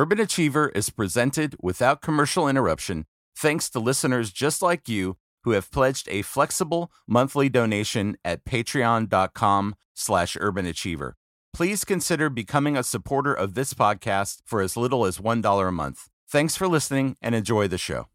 Urban Achiever is presented without commercial interruption thanks to listeners just like you who have pledged a flexible monthly donation at patreon.com slash urbanachiever. Please consider becoming a supporter of this podcast for as little as $1 a month. Thanks for listening and enjoy the show.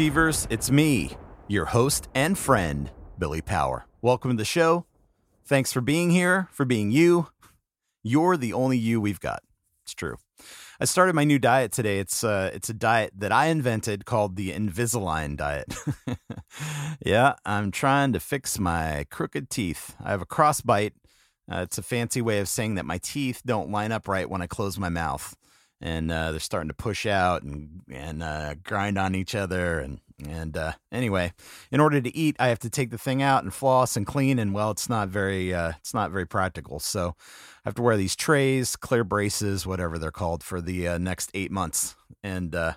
Achievers? It's me, your host and friend, Billy Power. Welcome to the show. Thanks for being here, for being you. You're the only you we've got. It's true. I started my new diet today. It's uh, it's a diet that I invented called the Invisalign diet. yeah, I'm trying to fix my crooked teeth. I have a crossbite. Uh, it's a fancy way of saying that my teeth don't line up right when I close my mouth and uh, they're starting to push out and and uh, grind on each other and and uh, anyway, in order to eat, I have to take the thing out and floss and clean, and well, it's not very uh, it's not very practical. So I have to wear these trays, clear braces, whatever they're called, for the uh, next eight months. And uh,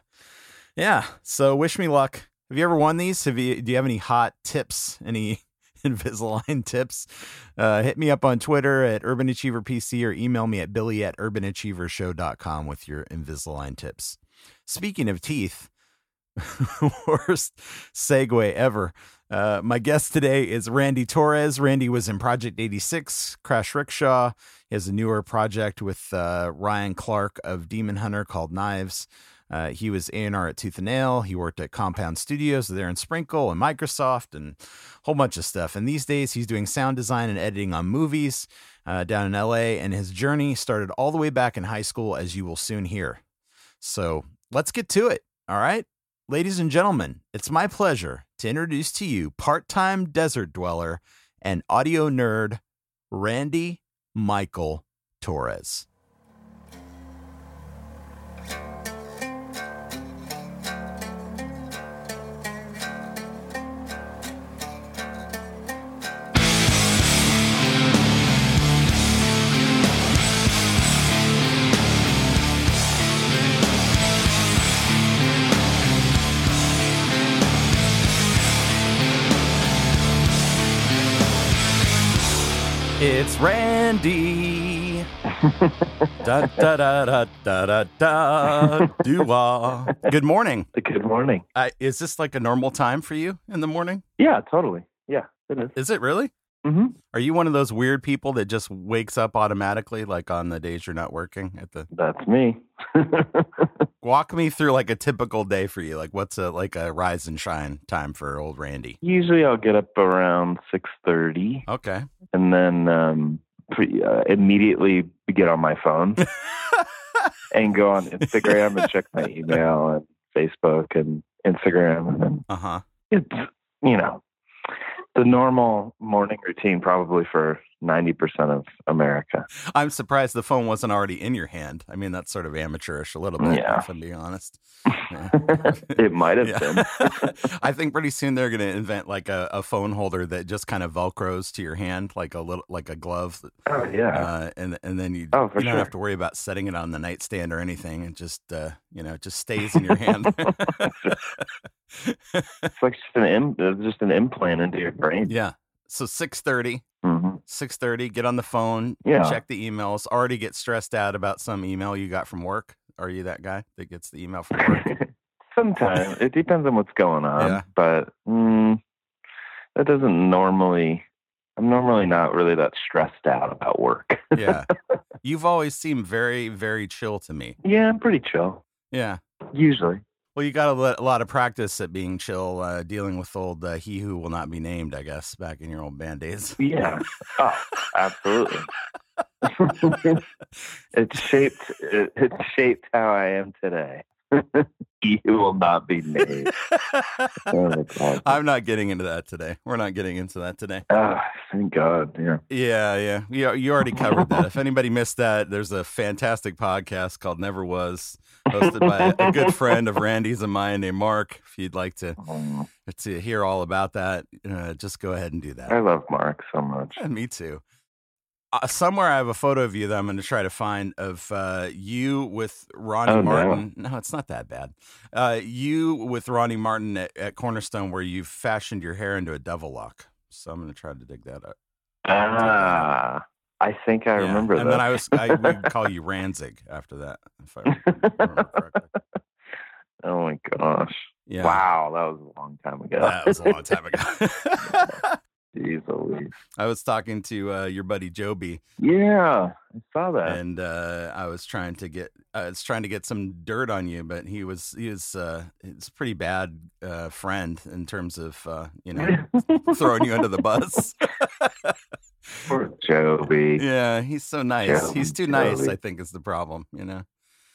yeah, so wish me luck. Have you ever won these? Have you? Do you have any hot tips? Any Invisalign tips, uh, hit me up on Twitter at Urban Achiever PC or email me at billy at urbanachievershow.com with your Invisalign tips. Speaking of teeth, worst segue ever. Uh, my guest today is Randy Torres. Randy was in Project 86, Crash Rickshaw. He has a newer project with uh, Ryan Clark of Demon Hunter called Nyves. Uh, he was A&R at Tooth and Nail. He worked at Compound Studios there in Sprinkle and Microsoft and a whole bunch of stuff. And these days, he's doing sound design and editing on movies uh, down in LA. And his journey started all the way back in high school, as you will soon hear. So let's get to it. All right. Ladies and gentlemen, it's my pleasure to introduce to you part time desert dweller and audio nerd, Randy Michael Torres. It's Randy. da da da da da da da doo Good morning. Good morning. Uh, is this like a normal time for you in the morning? Yeah, totally. Yeah, it is. Is it really? Mm-hmm. Are you one of those weird people that just wakes up automatically, like on the days you're not working at the? That's me. Walk me through like a typical day for you. Like, what's a like a rise and shine time for old Randy? Usually, I'll get up around six thirty. Okay. And then um, pre- uh, immediately get on my phone and go on Instagram and check my email and Facebook and Instagram, and then uh huh. It's you know the normal morning routine probably for 90% of America. I'm surprised the phone wasn't already in your hand. I mean, that's sort of amateurish a little bit, yeah. if I'm being honest. Yeah. it might have been. I think pretty soon they're going to invent like a, a, phone holder that just kind of velcros to your hand, like a little, like a glove. Oh yeah. Uh, and and then you, oh, you don't sure. have to worry about setting it on the nightstand or anything. It just, uh, you know, it just stays in your hand. it's like just an Im- just an implant into your brain. Yeah. So six thirty. Mm-hmm. Six thirty. Get on the phone. Yeah. Check the emails. Already get stressed out about some email you got from work. Are you that guy that gets the email from work? Sometimes it depends on what's going on, Yeah. but mm, that doesn't normally. I'm normally not really that stressed out about work. yeah. You've always seemed very, very chill to me. yeah, I'm pretty chill Yeah. usually. Well, you got a, lot of practice at being chill, uh, dealing with old uh, he who will not be named. I guess back in your old band days. Yeah. Oh, absolutely. it shaped it, it shaped how I am today. he will not be named. Oh. I'm not getting into that today. We're not getting into that today. Ah, thank God. Yeah. Yeah, yeah. You, you already covered that. If anybody missed that, there's a fantastic podcast called Never Was, hosted by a good friend of Randy's and mine named Mark. If you'd like to to hear all about that, uh, just go ahead and do that. I love Mark so much. And me too. Uh, somewhere I have a photo of you that I'm going to try to find of uh, you with Ronnie Oh, no. Martin. No. it's not that bad. Uh, you with Ronnie Martin at, at Cornerstone, where you've fashioned your hair into a devil lock. So I'm going to try to dig that up. Ah, I think I Yeah, remember And that. then I was I would call you Ranzig after that. If I remember correctly. oh my gosh. Yeah. Wow, that was a long time ago. That was a long time ago. Jeez Louise. I was talking to uh, your buddy Joby, Yeah, I saw that. and uh, I was trying to get I was trying to get some dirt on you, but he was he was uh, he's a pretty bad uh, friend in terms of uh, you know throwing you under the bus. Poor Joby. yeah, he's so nice. Joby, he's too nice. Joby. I think is the problem. You know.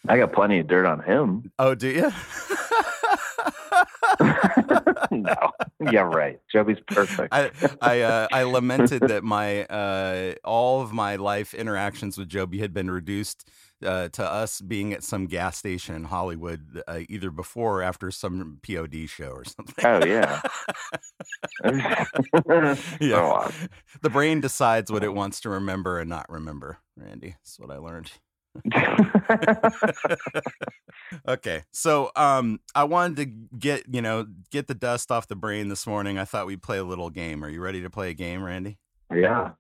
I got plenty of dirt on him. Oh, do you? no. Yeah, right. Joby's perfect. I I uh, I lamented that my uh, all of my life interactions with Joby had been reduced uh, to us being at some gas station in Hollywood, uh, either before or after some POD show or something. oh yeah. Yeah. The brain decides what it wants to remember and not remember. Randy, that's what I learned. Okay, so um, I wanted to get you know get the dust off the brain this morning. I thought we'd play a little game. Are you ready to play a game, Randy? yeah.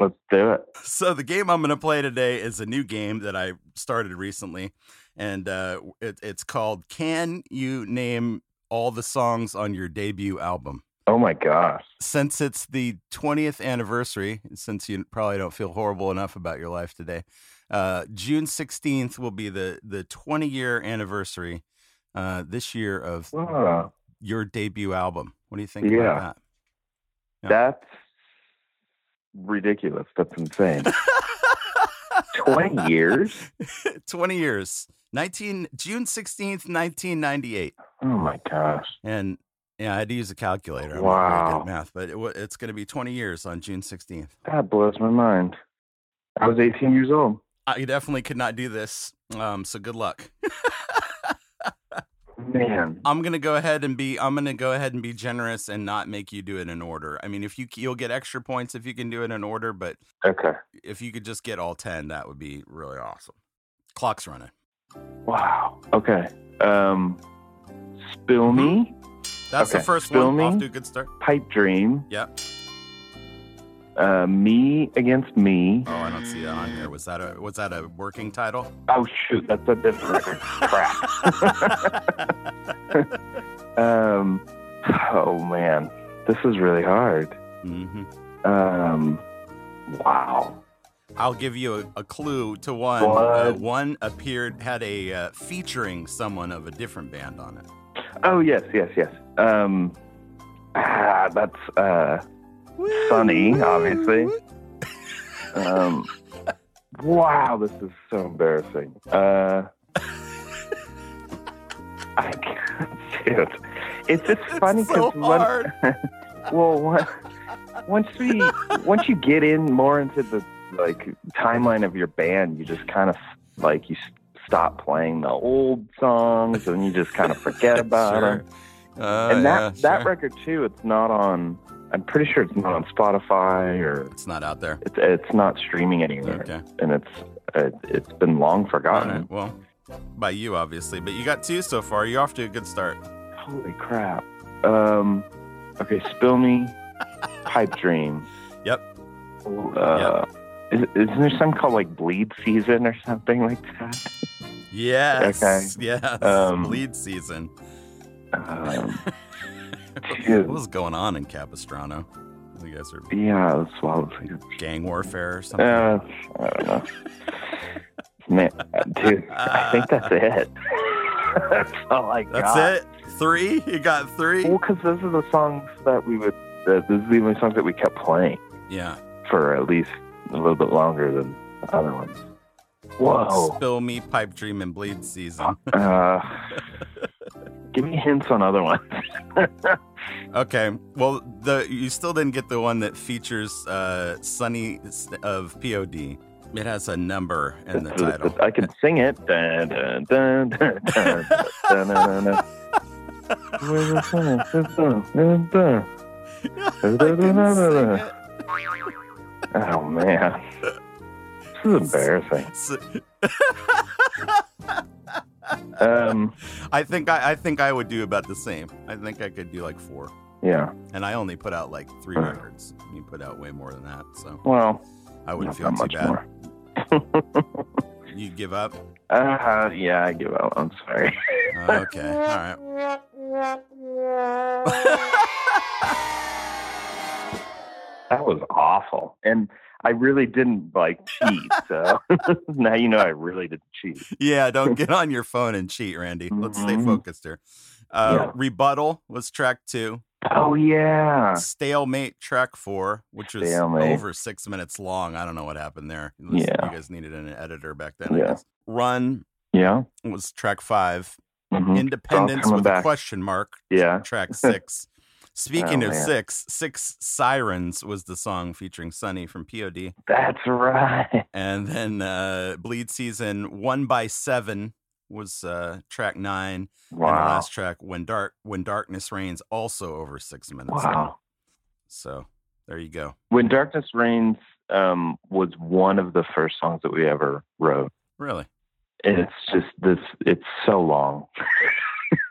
Let's do it. So the game I'm going to play today is a new game that I started recently, and uh, it, it's called "Can You Name All the Songs on Your Debut Album?" Oh my gosh. Since it's the 20th anniversary, since you probably don't feel horrible enough about your life today, uh, June 16th will be the the 20 year anniversary uh, this year of Wow. your debut album. What do you think Yeah. about Yeah. That's ridiculous. That's insane. 20 years? 20 years. 19 June 16th, 1998. Oh my gosh. And yeah, I had to use a calculator. I'm Wow. at math, but it, it's going to be 20 years on June 16th. That blows my mind. I was 18 years old. I definitely could not do this. Um, so good luck. Man. I'm gonna go ahead and be. I'm gonna go ahead and be generous and not make you do it in order. I mean, if you you'll get extra points if you can do it in order, but Okay. if you could just get all ten, that would be really awesome. Clock's running. Wow. Okay. Um, Spill Me, That's the first Spill one. Me. Off to a good start. Pipe Dream, Yep. Uh, Me Against Me. Oh, I don't see that on here. Was that a was that a working title? Oh, shoot. That's a different record. Crap. Um, oh, man. This is really hard. hmm Um, wow. I'll give you a, a clue to one. Uh, one appeared had a uh, featuring someone of a different band on it. Oh, yes, yes, yes. Um, ah, that's, uh, Sunny, obviously. Um, wow, this is so embarrassing. Uh, I can't, dude. It's just funny It's so because hard. well, one- once we once you get in more into the like timeline of your band, you just kind of like you stop playing the old songs and you just kind of forget about Sure. them. Uh, and that yeah, that sure. record too, it's not on. I'm pretty sure it's not on Spotify or it's not out there. it's it's not streaming anywhere, Okay. and it's it, it's been long forgotten. right. Well, by you obviously, but you got two so far. You're off to a good start. Holy crap! Um, okay, spill me, pipe dream. Yep. Uh, is, isn't there something called like bleed season or something like that? Yes. Okay. Yes. Um, Bleed season. Um, what was going on in Capistrano? You guys are yeah, season. gang warfare or something. Uh, I don't know. Man, dude, I think that's it. that's all I got. That's it. Three. You got three. Well, because those are the songs that we would. Uh, those are the only songs that we kept playing Yeah. for at least a little bit longer than the other ones. Whoa. Spill Me, Pipe Dream, and Bleed Season. Uh, give me hints on other ones. Okay. Well, the you still didn't get the one that features uh, Sunny of POD. It has a number in the title. I can sing it. Sing. Oh man, this is embarrassing. Um, I think I, I think I would do about the same. I think I could do like four, yeah. and I only put out like three records. You put out way more than that, so Well, I wouldn't feel too much bad. You give up? Uh, yeah, I give up. I'm sorry. Okay, all right. That was awful, and I really didn't like cheat. So now you know I really didn't cheat. yeah, don't get on your phone and cheat, Randy. Let's stay Mhm. focused here. Uh, Yeah. Rebuttal was track two. Oh yeah, Stalemate track four, which was Stalemate. over six minutes long. I don't know what happened there. Was- Yeah. You guys needed an editor back then. I Yeah. guess. Run yeah, was track five. mhm. Independence with a question mark, yeah. track six. Speaking Oh, of man. six, Six Sirens was the song featuring Sunny from POD. That's right. And then uh, Bleed Season one by seven was uh, track nine. And the last track, When Dark When Darkness Reigns, also over six minutes. long. Wow. So there you go. When Darkness Reigns um, was one of the first songs that we ever wrote. Really? And it's just this, it's so long.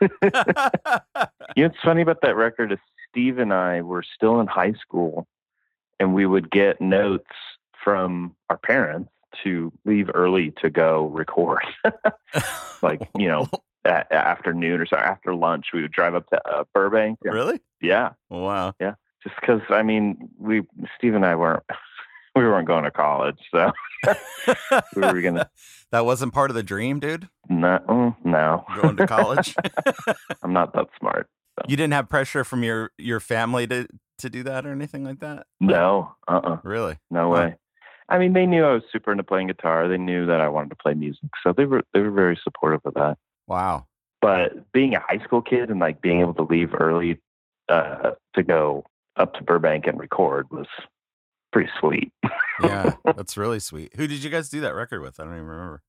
You know what's funny about that record is Steve and I were still in high school and we would get notes from our parents to leave early to go record. like, you know, at afternoon or so after lunch, we would drive up to uh, Burbank. really? Yeah. Wow. Yeah. Just because, I mean, we, Steve and I weren't, we weren't going to college. So we were going to, that wasn't part of the dream, dude. no, no, Going to college. I'm not that smart. You didn't have pressure from your your family to to do that or anything like that. No, uh uh Really? No way. I mean, they knew I was super into playing guitar. They knew that I wanted to play music, so they were they were very supportive of that. Wow. But being a high school kid and like being able to leave early uh, to go up to Burbank and record was pretty sweet. Yeah, that's really sweet. Who did you guys do that record with? I don't even remember.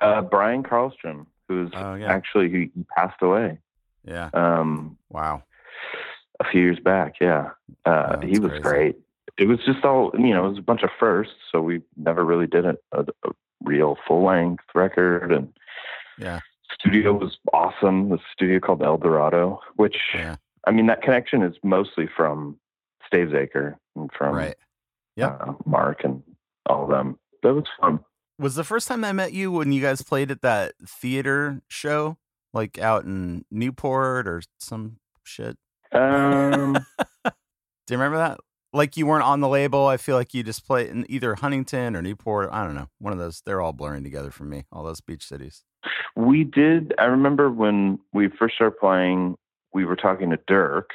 Uh, Brian Carlstrom, who's Oh yeah. actually he he passed away Yeah. um, Wow. a few years back. Yeah, uh, Oh, he was crazy. great. It was just all you know. It was a bunch of firsts, so we never really did a, a, a real full length record and. Yeah. studio was awesome. The studio called El Dorado, which Yeah. I mean that connection is mostly from Stavesacre and from Right. Yep. uh, Mark and all of them. That was fun. Was the first time I met you when you guys played at that theater show, like out in Newport or some shit? Um, Do you remember that? Like you weren't on the label. I feel like you just played in either Huntington or Newport. I don't know. One of those. They're all blurring together for me. All those beach cities. we did. I remember when we first started playing. We were talking to Dirk,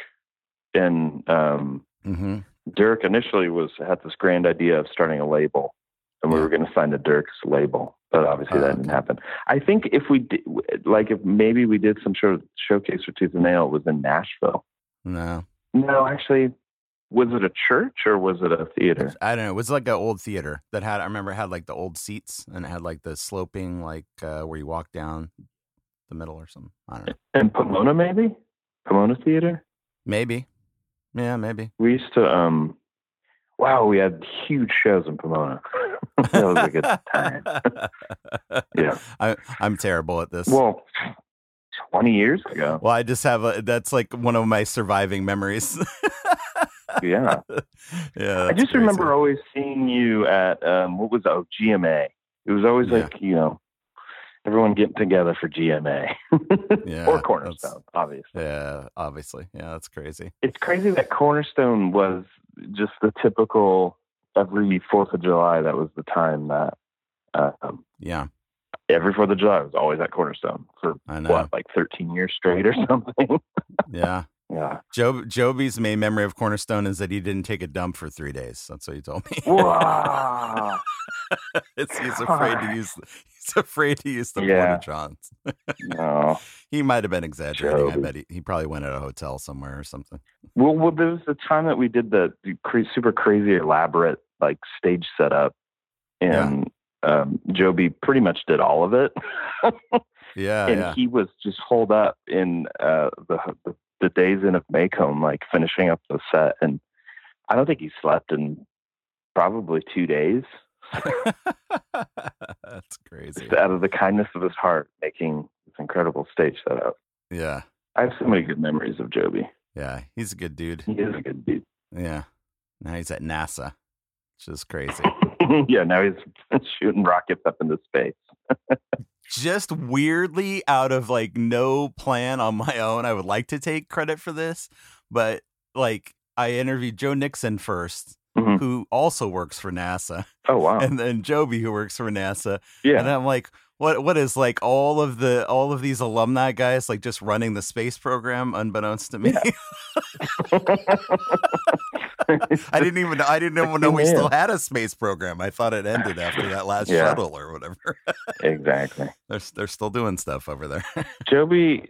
and um, Mm-hmm. Dirk initially was had this grand idea of starting a label, and we Yeah. were going to sign the Dirk's label, but obviously Oh, that didn't okay. happen. I think if we did, like, if maybe we did some sort of showcase for Tooth and Nail, it was in Nashville. No, No, actually, was it a church or was it a theater? I don't know. It was like an old theater that had. I remember it had like the old seats and it had like the sloping, like uh, where you walk down the middle or something. I don't know. In Pomona, maybe Pomona Theater. Maybe. Yeah, maybe. We used to. um Wow, we had huge shows in Pomona. that was a good time. Yeah. I, I'm terrible at this. Well, twenty years ago. Well, I just have a. That's like one of my surviving memories. Yeah. yeah. I just crazy. remember always seeing you at um, what was oh GMA. It was always Yeah. like you know everyone getting together for GMA Yeah, or Cornerstone. Obviously, Yeah, obviously. Yeah, that's crazy. it's crazy that Cornerstone was just the typical every Fourth of July. That was the time that um, Yeah, every Fourth of July was always at Cornerstone for I what like thirteen years straight or something. Yeah, Yeah. Job, Joby's main memory of Cornerstone is that he didn't take a dump for three days. That's what he told me. Wow. It's- he's afraid to use. He's afraid to use the Yeah. porta johns. no. He might have been exaggerating. I bet he, he probably went at a hotel somewhere or something. Well, well, there was the time that we did the super crazy elaborate like stage setup, and um, Joby pretty much did all of it, Yeah, and yeah. he was just holed up in uh, the, the the Days Inn of Macomb, like finishing up the set, and I don't think he slept in probably two days. That's crazy. Just out of the kindness of his heart, making this incredible stage setup. Yeah, I have so many good memories of Joby. yeah. He's a good dude. He is a good dude. Yeah. Now he's at NASA, which is crazy. yeah, now he's shooting rockets up into space. Just weirdly out of like no plan on my own. I would like to take credit for this, but like I interviewed Joe Nixon 1st Mhm. who also works for NASA, Oh wow! and then Joby, who works for NASA. yeah, And I'm like, what what is like all of the all of these alumni guys like just running the space program unbeknownst to me? I didn't even I didn't even know we still had a space program. I thought it ended after that last Yeah. shuttle or whatever. exactly. they're they're still doing stuff over there. Joby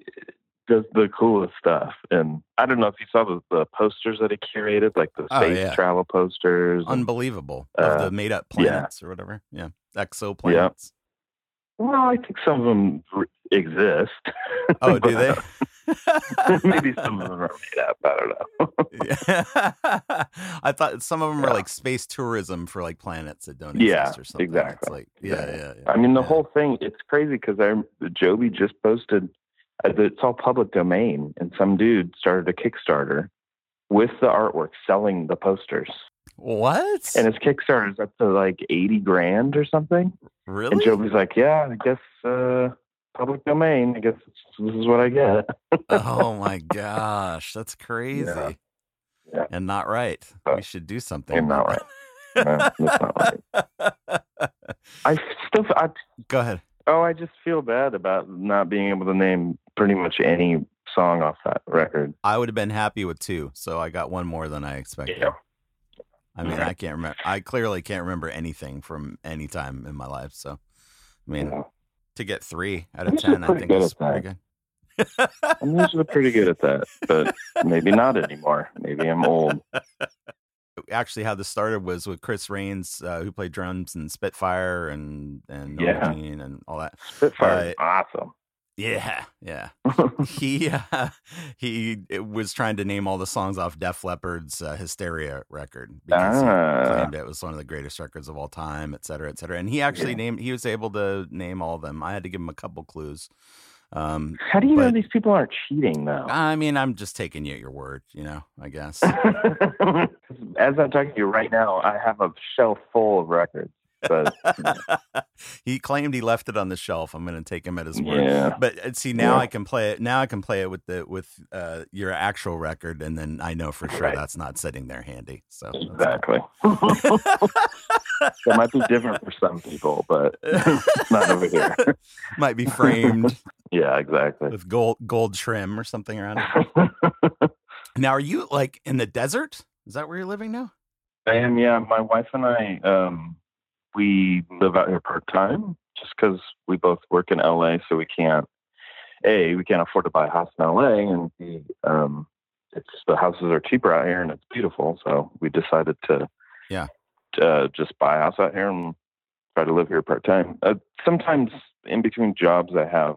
the coolest stuff, and I don't know if you saw the, the posters that he curated, like the Oh, space yeah. travel posters. and- Unbelievable of Uh, the made up yeah. planets or whatever. Yeah, exoplanets. well, I think some of them exist. Oh, do they? Maybe some of them are made up. I don't know. Yeah. I thought some of them are like space tourism for like planets that don't Yeah, exist or something. It's exactly. like, yeah, Exactly. yeah, yeah. I mean, the yeah. whole thing, it's crazy because I Joby just posted, it's all public domain, and some dude started a Kickstarter with the artwork selling the posters. What? And his Kickstarter is up to like 80 grand or something. really? And Joby's like, yeah, I guess uh, public domain. I guess this is what I get. oh my gosh, that's crazy. Yeah. And not right. Uh, we should do something. and not Uh, that's not right. I still, I, Go ahead. oh, I just feel bad about not being able to name pretty much any song off that record. I would have been happy with two, so I got one more than I expected. Yeah. I mean. I can't remember. I clearly can't remember anything from any time in my life. So, I mean, Yeah. to get three out of I'm ten, I think is pretty good. I'm usually pretty good at that, but maybe not anymore. Maybe I'm old. Actually, how this started was with Chris Rains, uh, who played drums in Spitfire and and Yeah. And all that. Spitfire, is awesome. Yeah, yeah. he uh, he was trying to name all the songs off Def Leppard's uh, Hysteria record because he Ah. claimed it was one of the greatest records of all time, et cetera, et cetera. And he actually Yeah. named he was able to name all of them. I had to give him a couple clues. Um, How do you know these people aren't cheating, though? I mean, I'm just taking you at your word, you know. I guess. As I'm talking to you right now, I have a shelf full of records. But he claimed he left it on the shelf. I'm going to take him at his word. yeah, But uh, see, now Yeah. I can play it. Now I can play it with the with uh, your actual record, and then I know for sure Right. that's not sitting there handy. So exactly. that might be different for some people, but not over here. might be framed Yeah, exactly. with gold gold trim or something around it. Now, are you like in the desert? Is that where you're living now? I am. Yeah, my wife and I, um, we live out here part time, just because we both work in LA, so we can't. A, we can't afford to buy a house in LA, and B, um, it's the houses are cheaper out here, and it's beautiful. So we decided to, Yeah. uh, just buy a house out here and try to live here part time. Uh, sometimes in between jobs, I have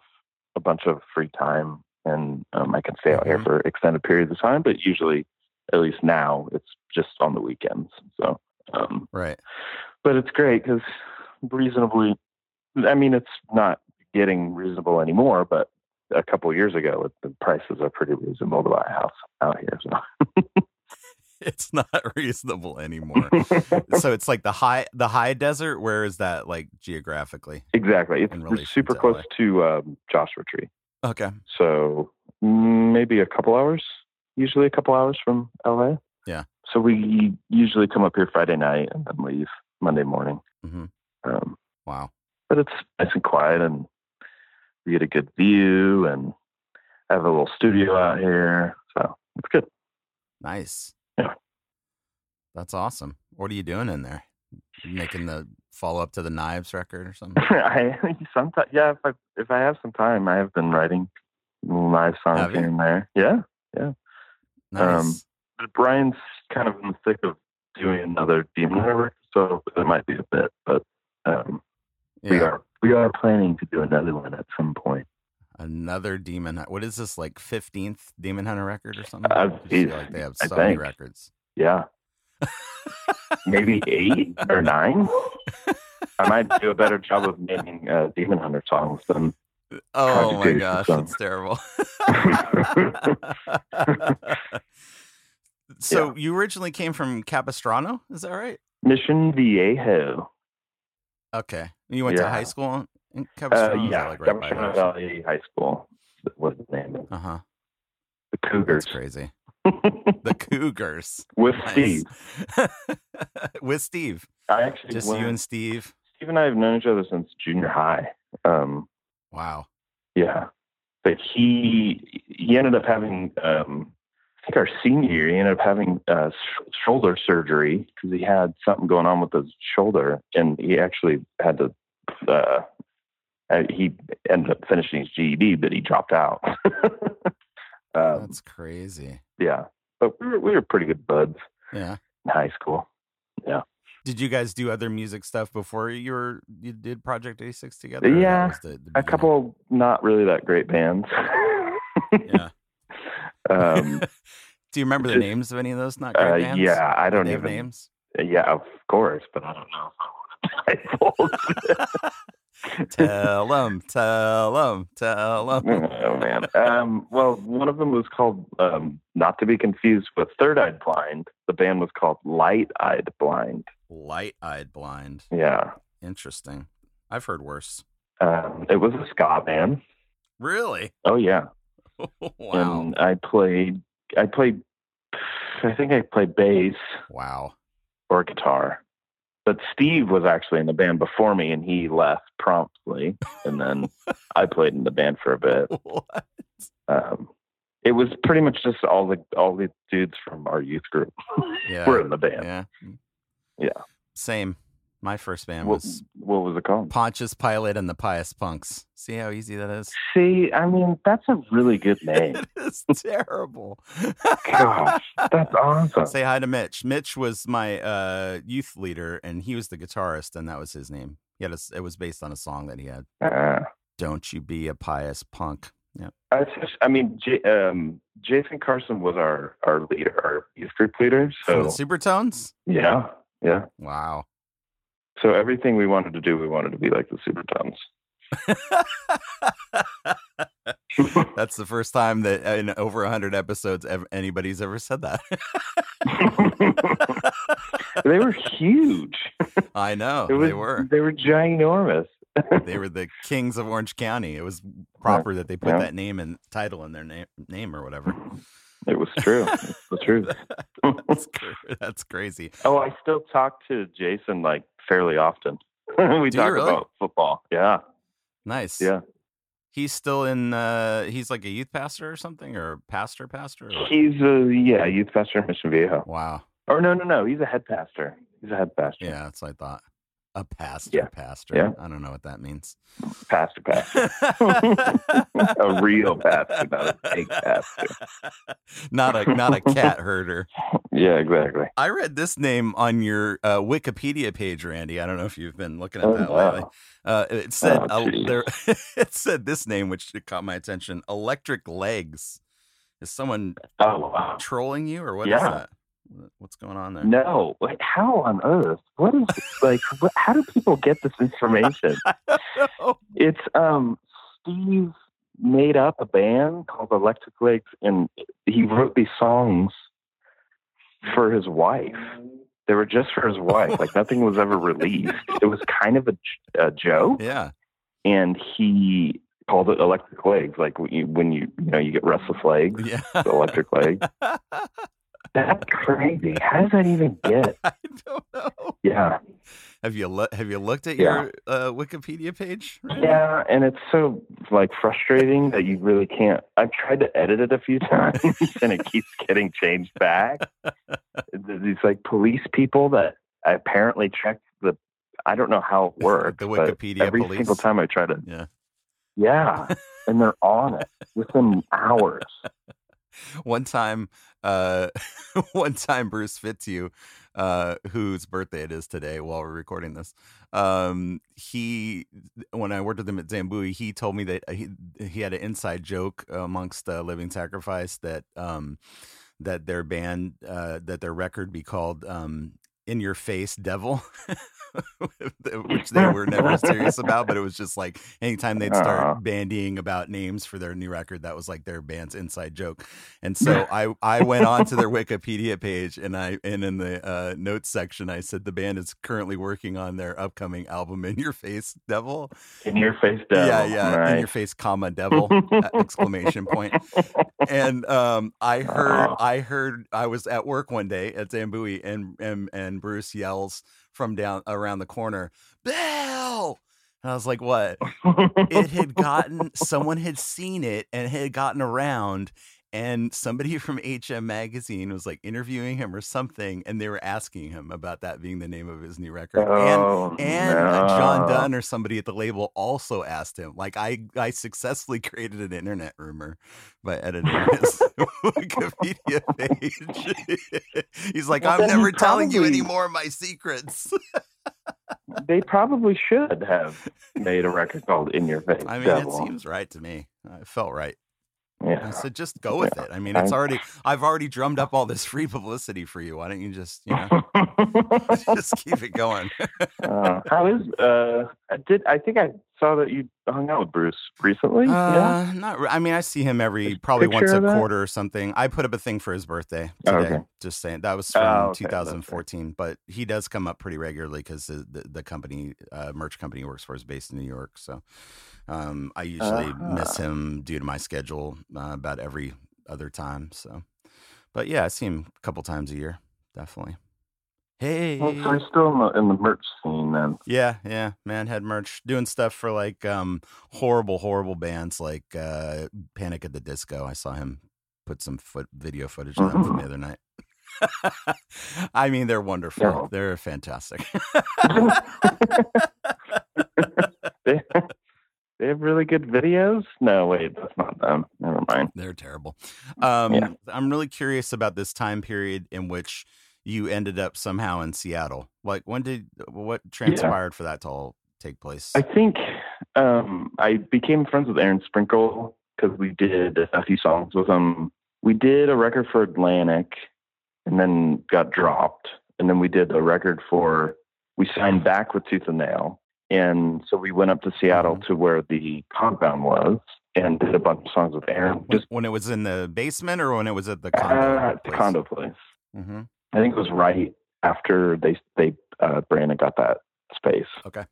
a bunch of free time, and um, I can stay out here Mhm. for extended periods of time. But usually, at least now, it's just on the weekends. So, um, Right. But it's great because reasonably, I mean, it's not getting reasonable anymore, but a couple years ago, it, the prices are pretty reasonable to buy a house out here. It's not reasonable anymore. So. so it's like the high the high desert. Where is that like geographically? exactly. It's In we're relation super to close to um, Joshua Tree. Okay. So mm, maybe a couple hours, usually a couple hours from LA. Yeah. So we usually come up here Friday night and then leave Monday morning. hmm Um, Wow. but it's nice and quiet and we get a good view and I have a little studio out here. So it's good. Nice. Yeah. That's awesome. What are you doing in there? Making the follow up to the Nyves record or something? I sometimes, yeah. If I if I have some time, I have been writing live songs Have you? here and there. Yeah. Yeah. Nice. Um, But Ryan's kind of in the thick of doing another Demon Hunter record, so it might be a bit, but um, we are we are planning to do another one at some point. Another Demon. What is this like fifteenth Demon Hunter record or something? Uh, I just feel geez, like they have I so many think. records. Yeah. Maybe eight or nine. I might do a better job of naming uh, Demon Hunter songs than Oh my gosh, that's terrible. so you originally came from Capistrano, is that right? Mission Viejo. Okay. You went to high school in Uh, Capistrano? Is that, yeah, like right Capistrano? Valley High School was the name. Uh huh. The Cougars. That's crazy. The Cougars. With Nice. Steve. With Steve. I actually Just went, you and Steve. Steve and I have known each other since junior high. Um, Wow. yeah, but he he ended up having um, think our senior year he ended up having uh, sh- shoulder surgery because he had something going on with his shoulder, and he actually had to. Uh, uh, he ended up finishing his GED, but he dropped out. um, That's crazy. yeah, but we were we were pretty good buds Yeah. in high school. Yeah. Did you guys do other music stuff before you were you did Project 86 together? Yeah, the- the A couple not really that great bands. Yeah. um, Do you remember the names of any of those not great uh, bands? yeah, I Do don't have even. names. Yeah, of course, but I don't know if I want to tell them, tell them, tell them. oh man. Um, well, one of them was called, um, not to be confused with Third Eyed Blind. The band was called Light Eyed Blind. Light eyed blind. Yeah. Interesting. I've heard worse. Um, it was a ska band. Really? Oh yeah. wow. And I played. I played. I think I played bass wow. or guitar. But Steve was actually in the band before me, and he left promptly. And then I played in the band for a bit. What? Um, it was pretty much just all the all the dudes from our youth group Yeah. were in the band. Yeah. Yeah. Same. My first band What, was what was it called? Pontius Pilate and the Pious Punks. See how easy that is? See, I mean, that's a really good name. It is terrible. Gosh, that's awesome. Say hi to Mitch. Mitch was my uh, youth leader, and he was the guitarist, and that was his name. He had a, it was based on a song that he had. Uh, Don't you be a pious punk. I, just, I mean, J, um, Jason Carson was our our leader, our youth group leader. From So the Supertones? yeah, yeah. Wow. So everything we wanted to do, we wanted to be like the Supertones. That's the first time that in over 100 episodes anybody's ever said that. they were huge. I know. Was, they were. They were ginormous. They were the kings of Orange County. It was proper that they put Yeah. that name and title in their name, name or whatever. It was true. It's the truth. That's, that's crazy. Oh, I still talk to Jason like fairly often. When we Do talk really? about football. Yeah, Nice. yeah. He's still in. uh He's like a youth pastor or something, or pastor, pastor. Or... He's a yeah youth pastor in Mission Viejo. Wow. Or no, no, no. He's a head pastor. He's a head pastor. Yeah, that's what I thought. A pastor, Yeah. pastor. Yeah. I don't know what that means. Pastor, pastor. a real pastor, not a fake pastor. not a not a cat herder. Yeah, exactly. I read this name on your uh, Wikipedia page, Randy. I don't know if you've been looking at Oh, that wow. lately. Uh, it said Oh, uh, there. it said this name, which caught my attention. Electric Legs. Is someone Oh wow. trolling you, or what is Yeah. What's going on there? No, like how on earth? What is like? What, how do people get this information? It's um Steve made up a band called Electric Legs, and he wrote these songs for his wife. They were just for his wife. Like nothing was ever released. It was kind of a joke, yeah. and he called it Electric Legs. Like when you when you you know you get restless legs, Yeah. electric leg. That's crazy. How does that even get? I don't know. Yeah. Have you lo- have you looked at Yeah. your uh, Wikipedia page? Yeah, and it's so like frustrating that you really can't. I've tried to edit it a few times, and it keeps getting changed back. These like police people that apparently check the. I don't know how it works. The Wikipedia every police? single time I try to. Yeah. Yeah, and they're on it within hours. One time uh one time bruce fitzhugh uh whose birthday it is today while we're recording this um he when i worked with him at Zambooie he told me that he, he had an inside joke amongst uh, living sacrifice that um that their band uh that their record be called um in your face devil which they were never serious about but it was just like anytime they'd start Aw. bandying about names for their new record that was like their band's inside joke and so i i went on to their wikipedia page and i and in the uh notes section i said the band is currently working on their upcoming album in your face devil In your face, devil. yeah yeah in your face comma devil uh, exclamation point and um i heard i heard i was at work one day at Zambooie and and and bruce yells from down around the corner bill! And i was like what? It had gotten someone had seen it and it had gotten around and somebody from HM magazine was like interviewing him or something and they were asking him about that being the name of his new record and Oh, and uh, John. Dunn or somebody at the label also asked him. Like I, I successfully created an internet rumor by editing his Wikipedia page. He's like, Well, I'm never telling you any more of my secrets. They probably should have made a record called "In Your Face." I mean, Devil. it seems right to me. It felt right. I Yeah. said, just go with it. I mean, it's already. I've already drummed up all this free publicity for you. Why don't you just, you know, just keep it going? uh, how is? Uh, I did I think I saw that you hung out with Bruce recently? yeah. Uh, not. I mean, I see him every Just probably once a quarter or something. I put up a thing for his birthday Oh, today. okay. Just saying that was from Oh, okay, 2014, but he does come up pretty regularly because the, the the company uh, merch company he works for is based in New York. So um, I usually miss Ah. him due to my schedule uh, about every other time. So, but yeah, I see him a couple times a year, definitely. Hey, Well, so he's still in the, in the merch scene then. yeah, yeah, man, head merch, doing stuff for like um horrible, horrible bands like uh Panic at the Disco. I saw him put some foot video footage of them from the other night. I mean, they're wonderful. Yeah. They're fantastic. they, they have really good videos. No, wait, that's not them. Never mind. they're terrible. Um Yeah. I'm really curious about this time period in which you ended up somehow in Seattle. Like when did what transpired for that to all take place? I think um, I became friends with Aaron Sprinkle because we did a few songs with him. We did a record for Atlantic and then got dropped. And then we did a record for, we signed back with Tooth and Nail. And so we went up to Seattle to where the compound was and did a bunch of songs with Aaron. Just when it was in the basement or when it was at the uh, condo? the condo place. hmm I think it was right after they they uh, Brandon got that space. Okay.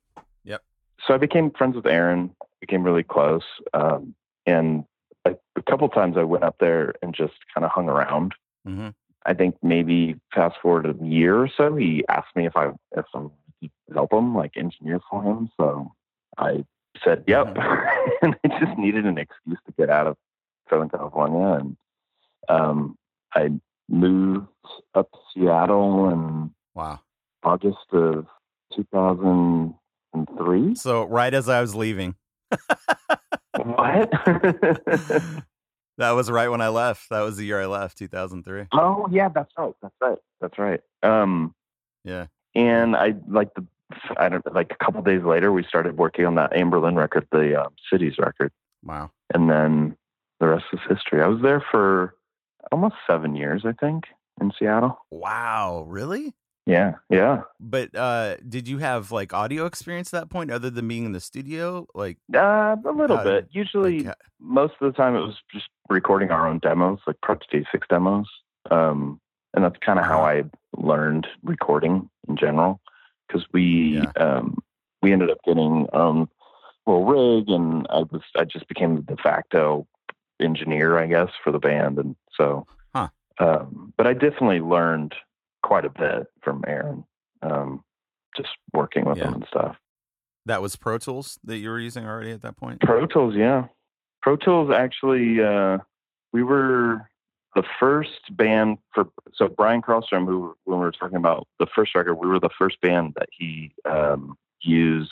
Yep. So I became friends with Aaron, became really close, um, and a, a couple times I went up there and just kind of hung around. hmm I think maybe fast forward a year or so, he asked me if I if I could help him, like engineer for him. So I said yep, and I just needed an excuse to get out of Southern California, and um, I moved up to Seattle in Wow. August of 2003. So right as I was leaving, What? that was right when I left. That was the year I left, 2003. oh yeah, that's right. That's right. That's right. Um, Yeah. And I like the I don't like a couple days later we started working on that Anberlin record, the um, Cities record, Wow. and then the rest is history. I was there for almost seven years, I think, in Seattle. Wow. Really? Yeah, yeah. But uh did you have like audio experience at that point other than being in the studio? Like, Uh, a little How bit. Usually, like, most of the time it was just recording our own demos, like Project 86 demos. Um, and that's kind of how Uh-huh. I learned recording in general, because we Yeah. um, we ended up getting own little rig, and I was I just became the de facto engineer, I guess, for the band, and so. Huh. Um, but I definitely learned quite a bit from Aaron. Um, just working with Yeah. them and stuff. That was Pro Tools that you were using already at that point. Pro Tools, yeah. Pro Tools actually, uh, we were the first band for, so Brian Carlstrom, who, when we were talking about the first record, we were the first band that he um, used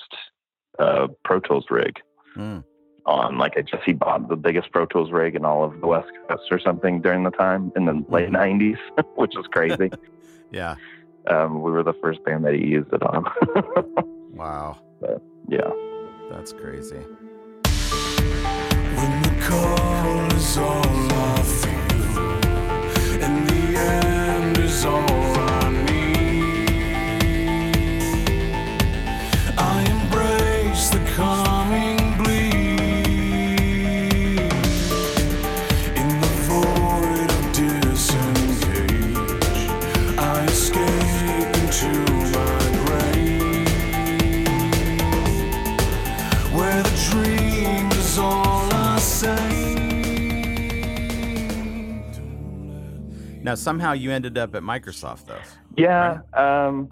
uh, Pro Tools rig Mm. on. Like, I just he bought the biggest Pro Tools rig in all of the West Coast or something during the time in the late Mhm. 90s, which was crazy. Yeah. um, we were the first band that he used it on. Wow. yeah. That's crazy. When the call is all I Now somehow you ended up at Microsoft though. Yeah, um,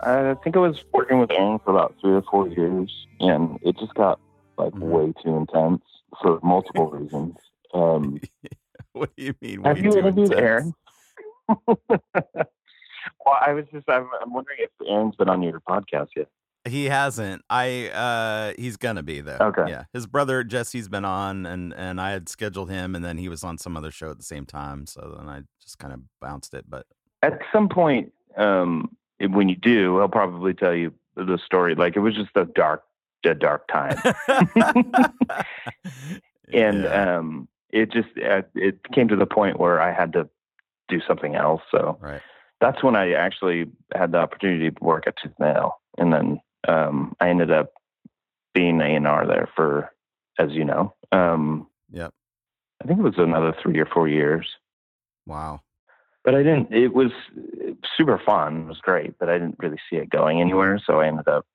I think I was working with Aaron for about three or four years, and it just got like Mhm. way too intense for multiple reasons. Um, What do you mean? have you interviewed intense? Aaron? well, I was just I'm, I'm wondering if Aaron's been on your podcast yet. He hasn't. I uh he's gonna be though. Okay. Yeah. His brother Jesse's been on and and I had scheduled him and then he was on some other show at the same time. So then I just kind of bounced it. But At some point, um, when you do, I'll probably tell you the story. Like it was just a dark, a dark time. and Yeah, um, it just uh, it came to the point where I had to do something else. So right. that's when I actually had the opportunity to work at Tooth Nail, and then um, I ended up being A and R there for, as you know, um, Yep. I think it was another three or four years. Wow. But I didn't. It was super fun. It was great, but I didn't really see it going anywhere. So I ended up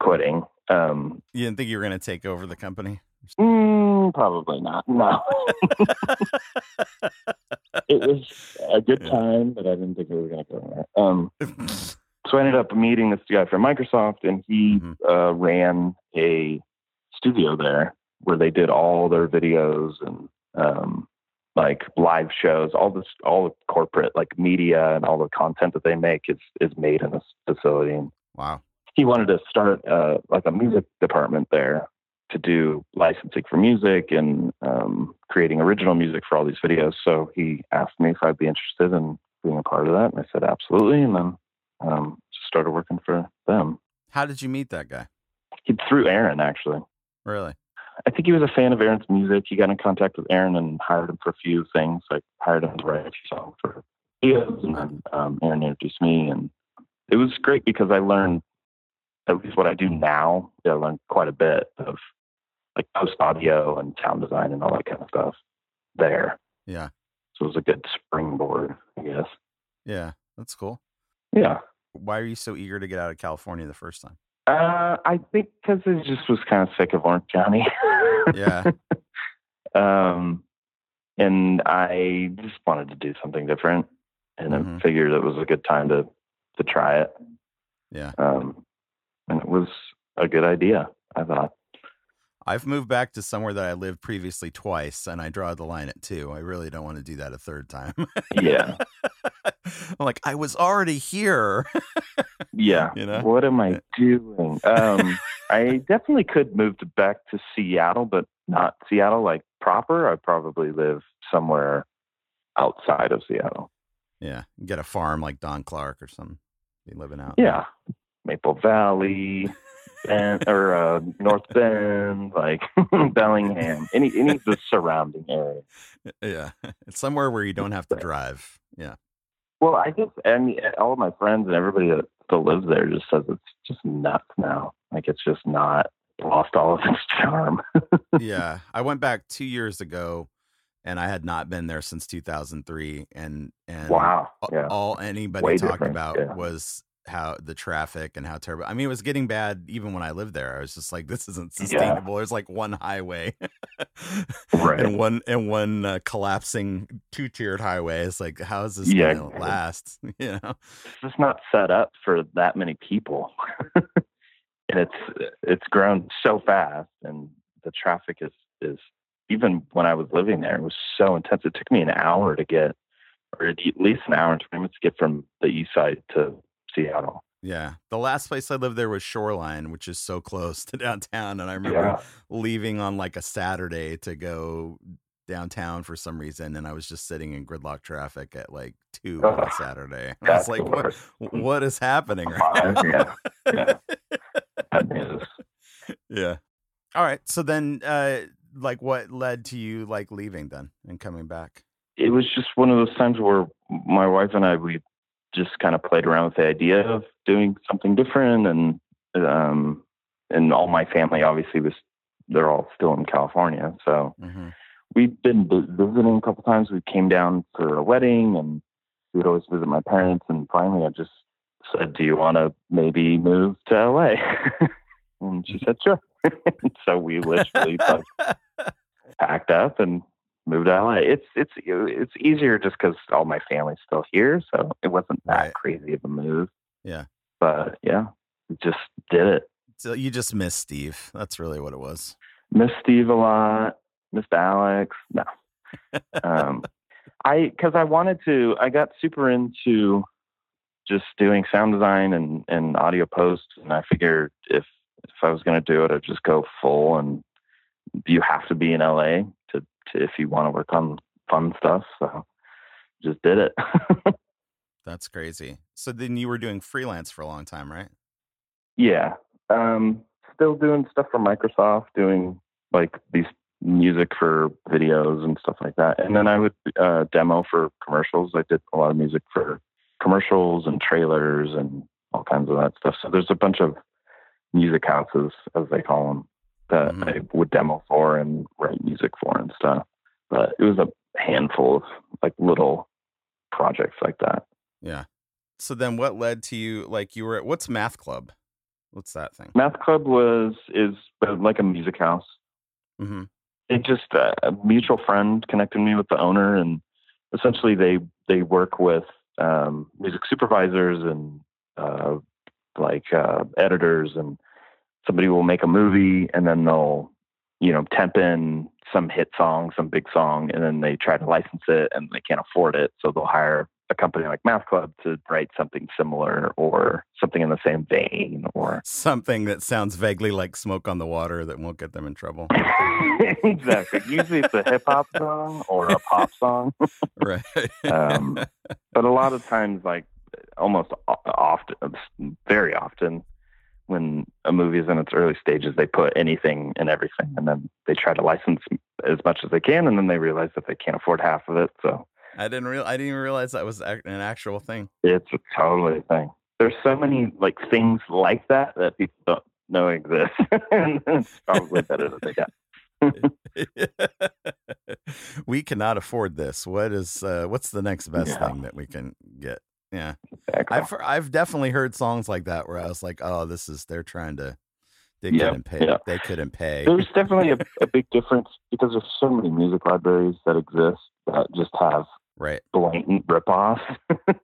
quitting. Um, You didn't think you were gonna take over the company? mm, probably not. No. it was a good time, but I didn't think we were going to go there. Um, so I ended up meeting this guy from Microsoft, and he Mhm. uh, ran a studio there where they did all their videos and um, like live shows. All this, all the corporate like media and all the content that they make is is made in this facility. And wow. he wanted to start uh, like a music department there to do licensing for music and um, creating original music for all these videos. So he asked me if I'd be interested in being a part of that, and I said absolutely. And then um, started working for them. How did you meet that guy? He through Aaron actually. Really? I think he was a fan of Aaron's music. He got in contact with Aaron and hired him for a few things. Like hired him to write a few songs for videos, and then um, Aaron introduced me, and it was great because I learned at least what I do now. I learned quite a bit of like post audio and sound design and all that kind of stuff there. Yeah. So it was a good springboard, I guess. Yeah. That's cool. Yeah. Why are you so eager to get out of California the first time? Uh, I think because I just was kind of sick of Orange County. Yeah. um, and I just wanted to do something different, and Mhm. I figured it was a good time to to try it. Yeah. Um, and it was a good idea. I thought. I've moved back to somewhere that I lived previously twice, and I draw the line at two. I really don't want to do that a third time. Yeah, I'm like, I was already here. yeah. You know? What am I doing? Um, I definitely could move to back to Seattle, but not Seattle like proper. I'd probably live somewhere outside of Seattle. yeah. Get a farm like Don Clark or something. Be living out. Yeah, Maple Valley, Bend, or uh, North Bend, like Bellingham, any any of the surrounding area. Yeah. It's somewhere where you don't have to drive. Yeah. Well, I guess I mean all of my friends and everybody that still lives there just says it's just nuts now. Like it's just not lost all of its charm. yeah. I went back two years ago and I had not been there since 2003. And, and wow. Yeah. all anybody Way talked different, about yeah. was how the traffic and how terrible. I mean, it was getting bad even when I lived there. I was just like, this isn't sustainable. There's like one highway, Right. and one and one uh, collapsing two tiered highway. It's like, how is this Yeah, going to last? You know? it's just not set up for that many people and it's it's grown so fast and the traffic is is even when i was living there it was so intense it took me an hour to get or at least an hour and 20 minutes to get from the east side to seattle Yeah. The last place I lived there was Shoreline, which is so close to downtown. And I remember yeah leaving on like a Saturday to go downtown for some reason, and I was just sitting in gridlock traffic at like two on a Saturday. I was like, what, what is happening right Five, yeah yeah Yeah. All right. So then, uh, like, what led to you like leaving then and coming back? it was just one of those times where my wife and I we just kind of played around with the idea of doing something different and um and all my family obviously was they're all still in California so hmm we've been visiting a couple times. We came down for a wedding and we would always visit my parents and finally I just said do you want to maybe move to LA and she said sure. So we literally like packed up and moved to LA. It's it's it's easier just because all my family's still here, so it wasn't that Right. crazy of a move. Yeah. But yeah, just did it. So you just missed Steve. That's really what it was. Miss Steve a lot. Missed Alex. No. Um, I because I wanted to. I got super into just doing sound design and and audio post, and I figured if if I was going to do it, I'd just go full. And you have to be in LA to, if you want to work on fun stuff. So just did it. That's crazy. So then you were doing freelance for a long time, right? yeah. Um, still doing stuff for Microsoft, doing like these music for videos and stuff like that. And then I would uh, demo for commercials. I did a lot of music for commercials and trailers and all kinds of that stuff. So there's a bunch of music houses, as they call them, that Mhm. I would demo for and write music for and stuff. But it was a handful of like little projects like that. Yeah. So then what led to you like you were at what's Math Club? What's that thing? Math Club was is uh, like a music house. hmm it just uh, a mutual friend connected me with the owner and essentially they they work with um, music supervisors and uh, like uh, editors and somebody will make a movie and then they'll you know temp in some hit song some big song and then they try to license it and they can't afford it so they'll hire a company like math club to write something similar or something in the same vein or Something that sounds vaguely like smoke on the water that won't get them in trouble. exactly usually it's a hip hop song or a pop song right. um, but a lot of times, like almost often, very often, when a movie is in its early stages, they put anything and everything, and then they try to license as much as they can, and then they realize that they can't afford half of it. So I didn't real I didn't even realize that was an actual thing. it's a totally thing. There's so many like things like that that people don't know exist, and it's probably better that they don't. we cannot afford this. What is uh what's the next best Yeah. thing that we can get? Yeah. Exactly. I've I've definitely heard songs like that where I was like, "Oh, this is they're trying to they Yeah, couldn't pay. yeah. They couldn't pay." There's definitely a, a big difference because there's so many music libraries that exist that just have right. blatant ripoffs.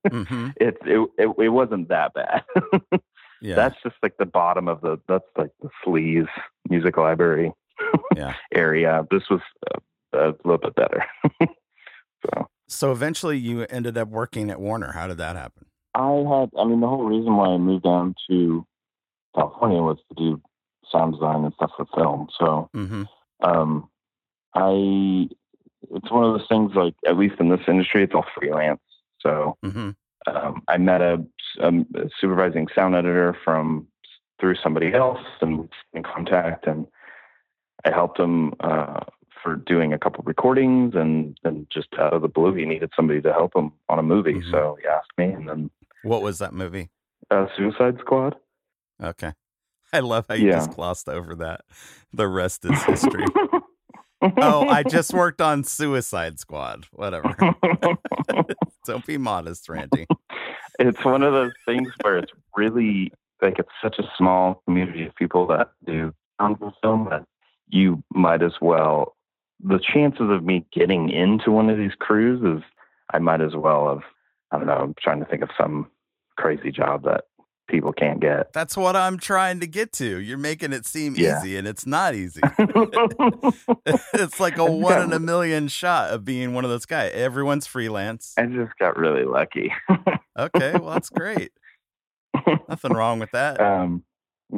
Mhm. it, it it it wasn't that bad. Yeah. That's just like the bottom of the that's like the sleaze music library Yeah. area. This was uh, a little bit better. so so eventually you ended up working at Warner. How did that happen? I had I mean the whole reason why I moved down to California was to do sound design and stuff for film. So Mhm. um I it's one of those things like at least in this industry it's all freelance. So Mhm. um, I met a, um, a supervising sound editor from through somebody else and in contact, and I helped him uh, for doing a couple recordings, and then just out of the blue, he needed somebody to help him on a movie, Mhm. so he asked me, and then What was that movie? uh, Suicide Squad. Okay. I love how you Yeah. just glossed over that. The rest is history. oh, I just worked on Suicide Squad. Whatever. Don't be modest, Randy. it's one of those things where it's really like it's such a small community of people that do film that you might as well. The chances of me getting into one of these crews is I might as well have. I don't know. I'm trying to think of some crazy job that people can't get. That's what I'm trying to get to. You're making it seem Yeah. easy, and it's not easy. it's like a one got- in a million shot of being one of those guys. Everyone's freelance. I just got really lucky. Okay, well that's great. Nothing wrong with that. um,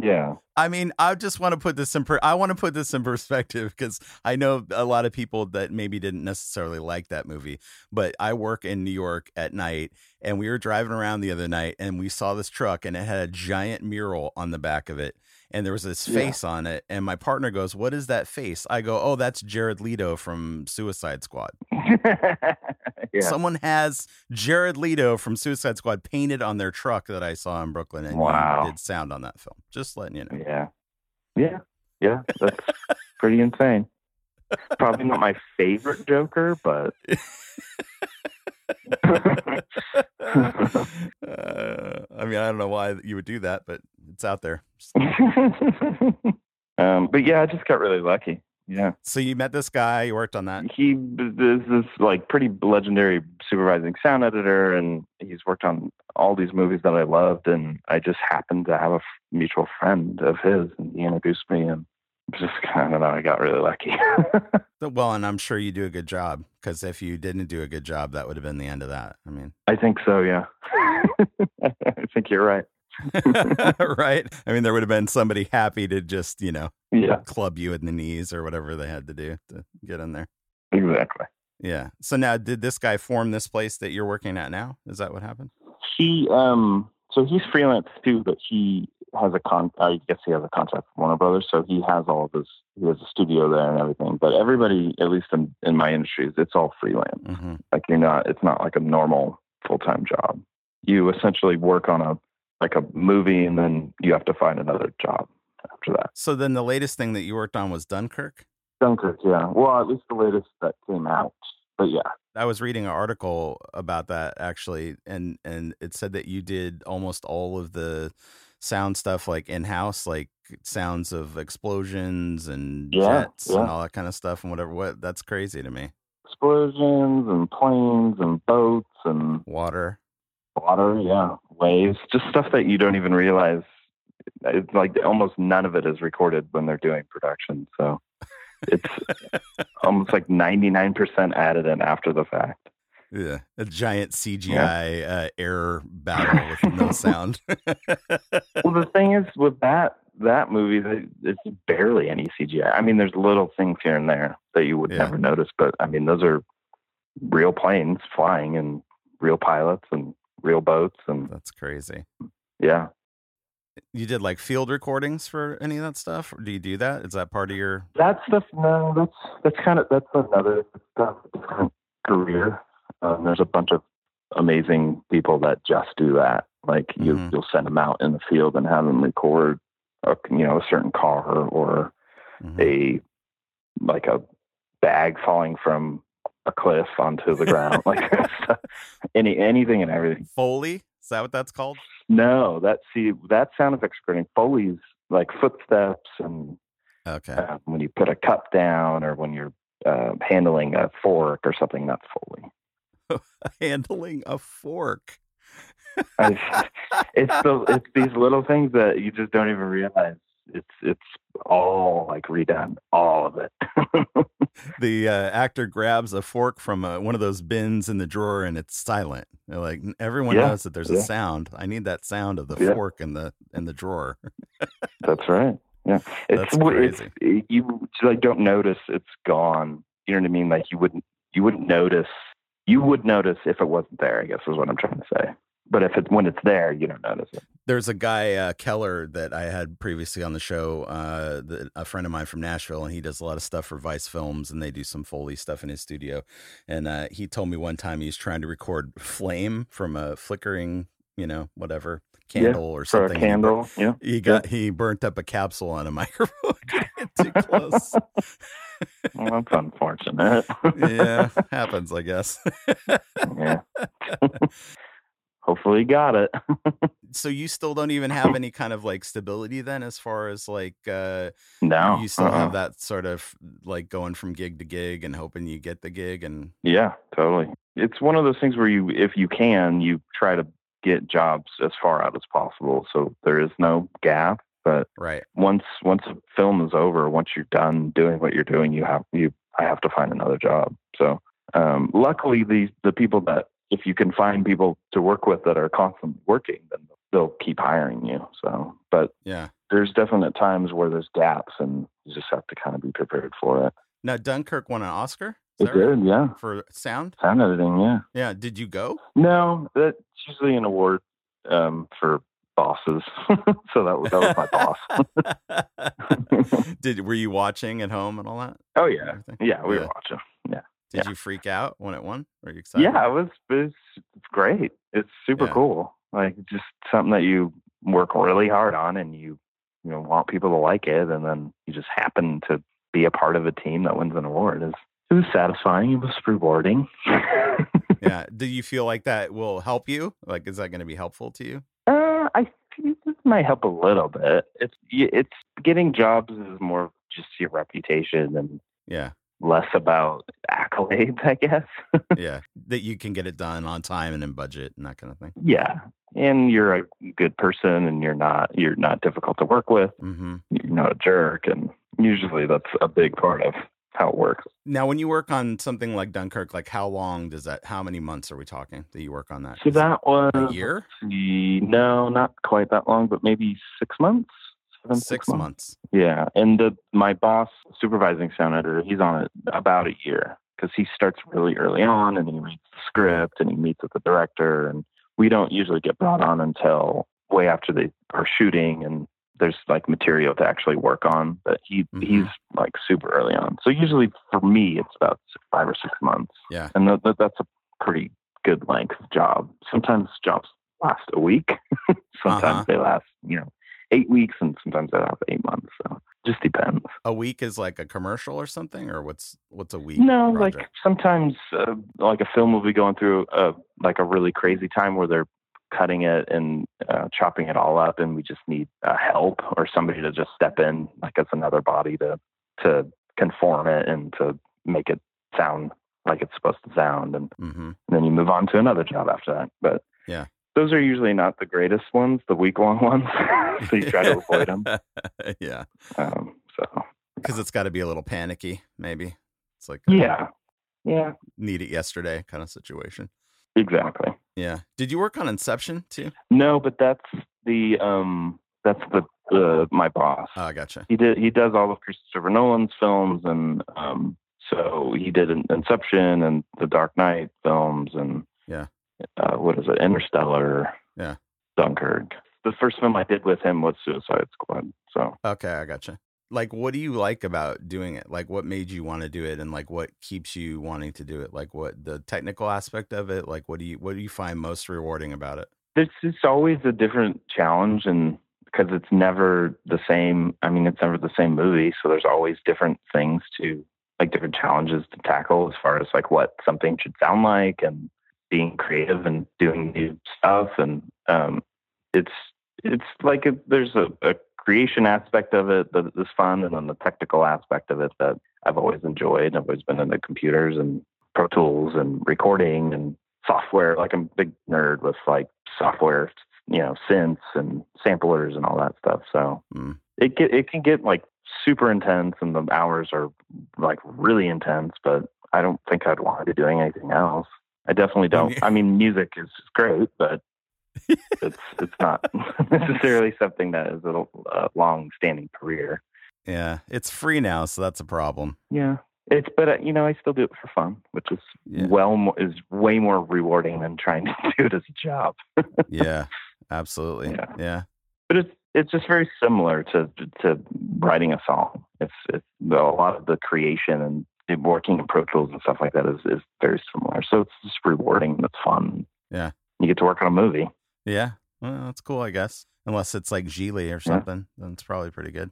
yeah. I mean, I just want to put this in. Per- I want to put this in perspective because I know a lot of people that maybe didn't necessarily like that movie. But I work in New York at night, and we were driving around the other night, and we saw this truck, and it had a giant mural on the back of it, and there was this Yeah. face on it. And my partner goes, "What is that face?" I go, "Oh, that's Jared Leto from Suicide Squad." yeah. Someone has Jared Leto from Suicide Squad painted on their truck that I saw in Brooklyn, and Wow. did sound on that film. Just letting you know. Yeah. Yeah. Yeah. Yeah. That's pretty insane. Probably not my favorite Joker, but uh, I mean, I don't know why you would do that, but it's out there. um, but yeah, I just got really lucky. Yeah. So you met this guy, you worked on that. He is this like pretty legendary supervising sound editor, and he's worked on all these movies that I loved. And I just happened to have a f- mutual friend of his, and he introduced me, and just I don't know, I got really lucky. Well, and I'm sure you do a good job because if you didn't do a good job, that would have been the end of that. I mean, I think so. Yeah. I think you're right. right? I mean, there would have been somebody happy to just, you know, Yeah. club you in the knees or whatever they had to do to get in there. Exactly. Yeah. So now, did this guy form this place that you're working at now? Is that what happened? He um so he's freelance too, but he has a con I guess he has a contract with Warner Brothers, so he has all of his he has a studio there and everything. But everybody, at least in, in my industries, it's all freelance. hmm Like you're not it's not like a normal full time job. You essentially work on a like a movie and then you have to find another job after that. So then the latest thing that you worked on was Dunkirk? Dunkirk, yeah. Well, at least the latest that came out. But yeah. I was reading an article about that actually, and and it said that you did almost all of the sound stuff like in house, like sounds of explosions and Yeah, jets and all that kind of stuff and whatever. What that's crazy to me. Explosions and planes and boats and Water. Water, yeah, waves, just stuff that you don't even realize. It's like almost none of it is recorded when they're doing production. So it's almost like 99% added in after the fact. Yeah, a giant CGI uh, air battle with no sound. Well, the thing is with that that movie, it's barely any CGI. I mean, there's little things here and there that you would Yeah. never notice, but I mean, those are real planes flying and real pilots and real boats and that's crazy. yeah. You did like field recordings for any of that stuff? Or do you do that? Is that part of your? That stuff, no, that's that's kind of that's another that's different career. Um, there's a bunch of amazing people that just do that. Like you, Mhm. you'll send them out in the field and have them record, a, you know, a certain car or Mhm. a like a bag falling from a cliff onto the ground, like any anything and everything. Foley? Is that what that's called? No, that see that sound effects recording Foley's like footsteps and Okay. uh, when you put a cup down or when you're uh, handling a fork or something, that's Foley. Handling a fork. It's the it's these little things that you just don't even realize. It's it's all like redone, all of it. the uh, actor grabs a fork from uh, one of those bins in the drawer and it's silent. They're like everyone Yeah, knows that there's a sound. I need that sound of the Yeah. fork in the in the drawer. that's right. Yeah, it's That's it's you like don't notice it's gone. You know what I mean? Like you wouldn't you wouldn't notice. You would notice if it wasn't there. I guess is what I'm trying to say. But if it when it's there, you don't notice it. There's a guy uh, Keller that I had previously on the show, uh, that, a friend of mine from Nashville, and he does a lot of stuff for Vice Films, and they do some Foley stuff in his studio. And uh, he told me one time he was trying to record flame from a flickering, you know, whatever candle or For a something. and he candle, yeah. He got he burnt up a capsule on a microphone. Too close. Well, that's unfortunate. yeah, happens, I guess. yeah. You got it. So you still don't even have any kind of like stability then, as far as like uh, no, you still uh-uh. have that sort of like going from gig to gig and hoping you get the gig and Yeah, totally. It's one of those things where you, if you can, you try to get jobs as far out as possible, so there is no gap. But right. once once a film is over, once you're done doing what you're doing, you have you I have to find another job. So um, luckily, the the people that if you can find people to work with that are constantly working, then they'll keep hiring you. So, but Yeah. there's definite times where there's gaps, and you just have to kind of be prepared for it. Now Dunkirk won an Oscar. Is It right? did, yeah. For sound. Sound editing, yeah. Yeah. Did you go? No, that's usually an award um, for bosses. so that was that was my boss. Did were you watching at home and all that? oh yeah, yeah, we Yeah. were watching. Yeah, Did yeah. you freak out when it won? Were you excited? yeah, it was it's, great. It's super Yeah. cool. Like just something that you work really hard on, and you you know want people to like it, and then you just happen to be a part of a team that wins an award. Is it was satisfying. It was rewarding. yeah. Do you feel like that will help you? Like, is that going to be helpful to you? Uh, I think this might help a little bit. It's it's getting jobs is more just your reputation and Yeah. Less about accolades, I guess. Yeah. that you can get it done on time and in budget and that kind of thing. yeah, and you're a good person, and you're not you're not difficult to work with. hmm You're not a jerk, and usually that's a big part of how it works. Now, when you work on something like Dunkirk, like how long does that? How many months are we talking that you work on that? So Is that was a year, see, no, not quite that long, but maybe six months. Six months. Yeah, and the, my boss, supervising sound editor, he's on it about a year because he starts really early on and he reads the script and he meets with the director. And we don't usually get brought on until way after they are shooting and there's like material to actually work on. But he Mhm. he's like super early on. So usually for me, it's about five or six months. Yeah. and that, that, that's a pretty good length job. Sometimes jobs last a week. sometimes Uh-huh. they last you know eight weeks and sometimes they last eight months. So just depends. A week is like a commercial or something, or what's what's a week? No, project? like sometimes uh, like a film will be going through a like a really crazy time where they're cutting it and uh, chopping it all up, and we just need uh, help or somebody to just step in, like as another body to to conform it and to make it sound like it's supposed to sound, and hmm and then you move on to another job after that. But Yeah. Those are usually not the greatest ones, the week long ones. so you try to avoid them. yeah, Um, so because it's got to be a little panicky. Maybe it's like yeah, yeah, need it yesterday kind of situation. exactly. Yeah. Did you work on Inception too? No, but that's the um, that's the the my boss. Oh, I gotcha. He did he does all of Christopher Nolan's films, and um, so he did Inception and the Dark Knight films, and Yeah. Uh, what is it, Interstellar, Yeah. Dunkirk. The first film I did with him was Suicide Squad. So Okay, I gotcha. Like, what do you like about doing it? Like, what made you want to do it, and like, what keeps you wanting to do it? Like, what the technical aspect of it? Like, what do you what do you find most rewarding about it? it's it's always a different challenge and because it's never the same i mean it's never the same movie so there's always different things to like different challenges to tackle as far as like what something should sound like and being creative and doing new stuff and um it's it's like a, there's a, a creation aspect of it that is fun and then the technical aspect of it that i've always enjoyed i've always been into computers and pro tools and recording and software. Like I'm a big nerd with like software, you know, synths and samplers and all that stuff. So Mm. it get, it can get like super intense and the hours are like really intense, but I don't think I'd want to be doing anything else. I definitely don't. I mean, music is great, but it's it's not necessarily something that is a, a long standing career. Yeah, it's free now, so that's a problem. Yeah. It's but uh, you know I still do it for fun, which is Yeah. well more, is way more rewarding than trying to do it as a job. Yeah, absolutely. Yeah. Yeah. But it's it's just very similar to to writing a song. It's it's a lot of the creation and working in Pro Tools and stuff like that is is very similar. So it's just rewarding. It's fun. Yeah. You get to work on a movie. Yeah. Well, that's cool, I guess. Unless it's like Gigli or something, then it's probably pretty good.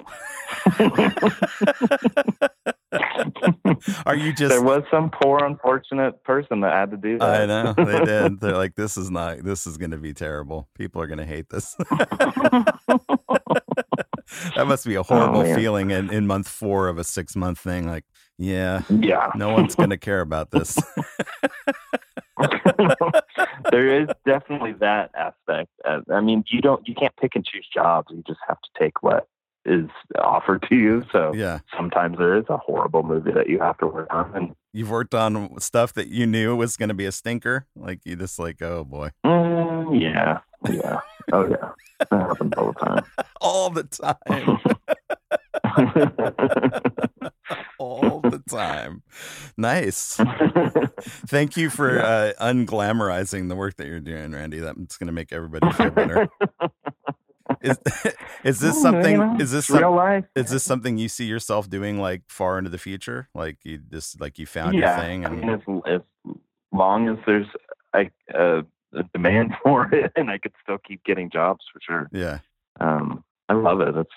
Are you just? there was some poor unfortunate person that had to do that. I know they did. They're like, this is not. This is going to be terrible. People are going to hate this. that must be a horrible oh, man. feeling in, in month four of a six month thing. Like, yeah, yeah. no one's going to care about this. there is definitely that aspect. Uh, I mean, you don't, you can't pick and choose jobs. You just have to take what is offered to you. So yeah, sometimes there is a horrible movie that you have to work on, and you've worked on stuff that you knew was going to be a stinker. Like you just like, oh boy, mm, yeah, yeah, oh yeah, that happens all the time. all the time. all time. Nice. Thank you for uh, unglamorizing the work that you're doing, Randy. That's going to make everybody feel better. Is, is this Oh, something? know, is this it's real life? is this something you see yourself doing like far into the future? Like you just like you found yeah, your thing I and mean, as, as long as there's a demand for it, and I could still keep getting jobs for sure. yeah. Um, I love it. It's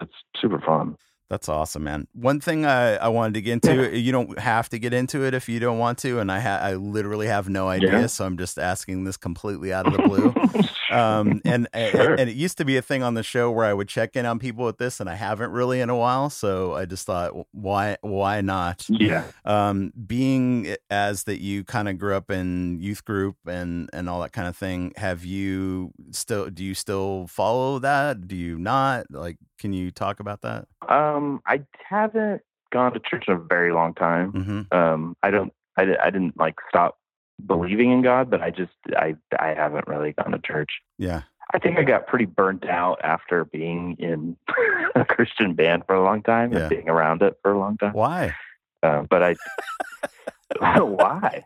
it's super fun. That's awesome, man. One thing I, I wanted to get into, you don't have to get into it if you don't want to, and I ha- I literally have no idea, Yeah. so I'm just asking this completely out of the blue. um, and, Sure. and it used to be a thing on the show where I would check in on people with this, and I haven't really in a while, so I just thought, why why not? yeah. Um, being as that you kind of grew up in youth group and and all that kind of thing, have you still do you still follow that? Do you not? Like, can you talk about that? Um, I haven't gone to church in a very long time. Mm-hmm. Um, I don't. I, I didn't like stop believing in God, but I just I I haven't really gone to church. Yeah. I think I got pretty burnt out after being in a Christian band for a long time Yeah. and being around it for a long time. Why? Uh, but I, why?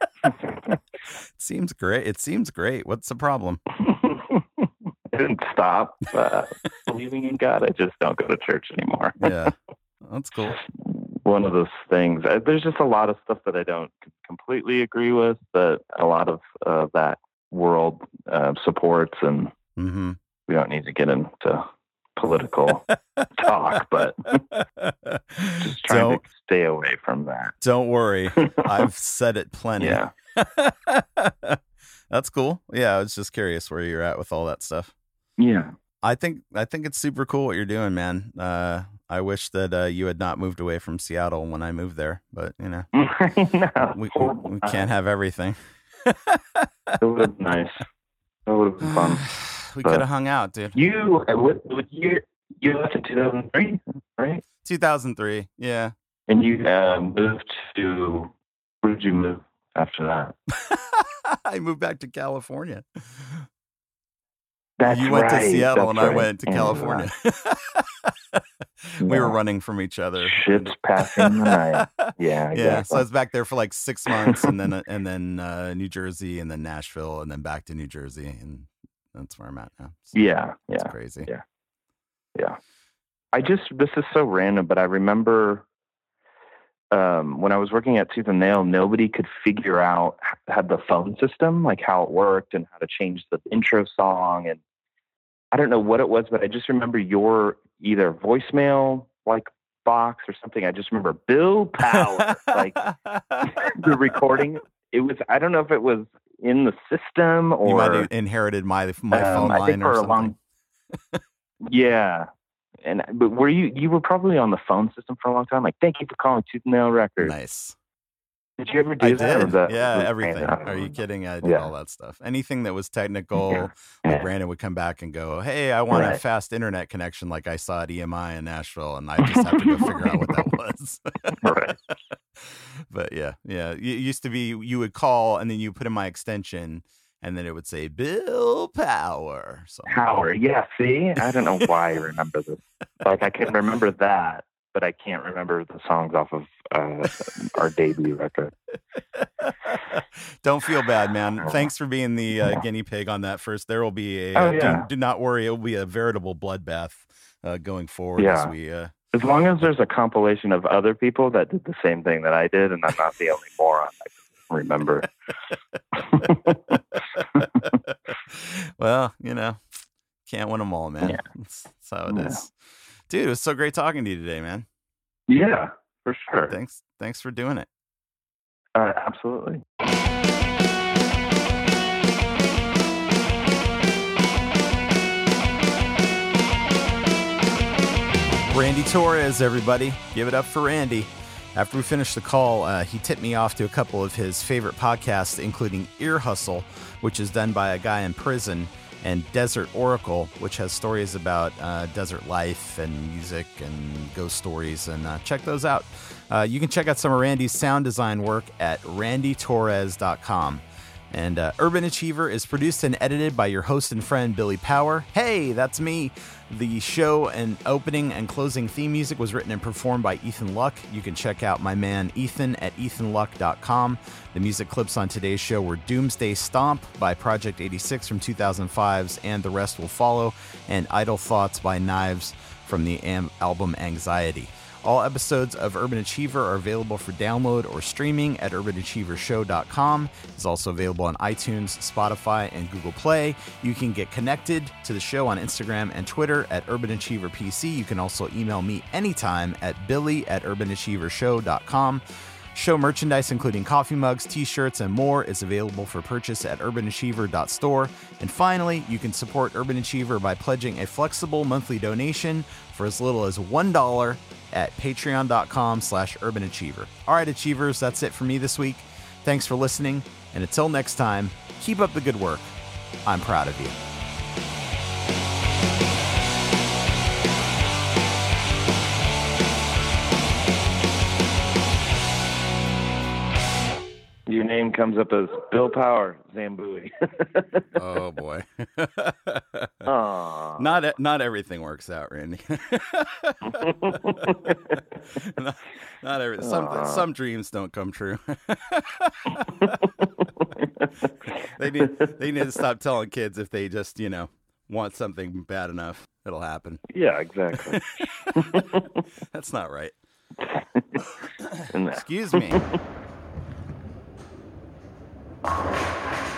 Seems great. It seems great. What's the problem? I didn't stop uh, believing in God. I just don't go to church anymore. Yeah. That's cool. One of those things. uh, There's just a lot of stuff that I don't completely agree with, but a lot of uh, that world uh, supports, and Mm-hmm. we don't need to get into political talk, but just trying don't to stay away from that. don't worry. I've said it plenty. Yeah. That's cool. Yeah, I was just curious where you're at with all that stuff. Yeah. I think I think it's super cool what you're doing, man. Uh, I wish that uh, you had not moved away from Seattle when I moved there, but you know no, we we, we can't have everything. It would have been nice. It would have been fun. we could have hung out, dude. You, uh, what, what year? You left in 2003, right? 2003. Yeah. And you uh, moved to, where did you move after that? I moved back to California. That's you went right. to Seattle That's and I right. went to uh, California. we were running from each other. Ships passing the night. Yeah, Yeah, so I was back there for like six months, and then and then uh, New Jersey, and then Nashville, and then back to New Jersey, and that's where I'm at now. So yeah, it's yeah, crazy. Yeah. yeah. I just, this is so random, but I remember um, when I was working at Tooth and Nail, nobody could figure out had the phone system, like how it worked and how to change the intro song. And I don't know what it was, but I just remember your either voicemail like box or something. I just remember Bill Power, like the recording. It was, I don't know if it was in the system or you might have inherited my my um, phone I line or something. long- Yeah. And but were you you were probably on the phone system for a long time? Like, thank you for calling Tooth and Nail Records. nice. Did you ever do I that? did. that- yeah, everything. Are you kidding? I did Yeah. all that stuff. Anything that was technical. Yeah. Like Yeah. Brandon would come back and go, "Hey, I want a fast internet connection, like I saw at EMI in Nashville," and I just have to go figure out what that was. Right. but yeah, yeah. It used to be you would call and then you put in my extension, and then it would say Bill Power. So Howard. Yeah. See, I don't know why I remember this. Like, I can remember that, but I can't remember the songs off of uh, our debut record. Don't feel bad, man. Thanks for being the uh, guinea pig on that first. There will be a. Oh, uh, do- yeah. do, not worry. It will be a veritable bloodbath uh, going forward Yeah. as we. Uh, As long as there's a compilation of other people that did the same thing that I did, and I'm not the only moron. I remember. well, you know, can't win them all, man. Yeah. That's, that's how it is, Yeah. Dude, it was so great talking to you today, man. Yeah. for sure. Thanks. Thanks for doing it. Uh, absolutely. Randy Torres, everybody. Give it up for Randy. After we finished the call, uh, he tipped me off to a couple of his favorite podcasts, including Ear Hustle, which is done by a guy in prison, and Desert Oracle, which has stories about uh, desert life and music and ghost stories. And uh, check those out. Uh, you can check out some of Randy's sound design work at randytorres.com. And uh, Urban Achiever is produced and edited by your host and friend, Billy Power. Hey, that's me. The show and opening and closing theme music was written and performed by Ethan Luck. You can check out my man Ethan at ethanluck.com. The music clips on today's show were Doomsday Stomp by Project 86 from 2005's And the Rest Will Follow, and Idle Thoughts by Nyves from the am- album Anxiety. All episodes of Urban Achiever are available for download or streaming at urbanachievershow.com. It's also available on iTunes, Spotify, and Google Play. You can get connected to the show on Instagram and Twitter at urbanachieverpc. You can also email me anytime at billy at urbanachievershow.com. Show merchandise, including coffee mugs, t shirts, and more, is available for purchase at urbanachiever.store. And finally, you can support Urban Achiever by pledging a flexible monthly donation for as little as $1 at patreon.com slash urbanachiever. All right, Achievers, that's it for me this week. Thanks for listening, and until next time, keep up the good work. I'm proud of you. Your name comes up as Bill Power Zambooie. Oh boy. Not not everything works out, Randy. not, not every some some dreams don't come true. they need they need to stop telling kids if they just you know want something bad enough, it'll happen. yeah, exactly. That's not right. Excuse me. Thank you.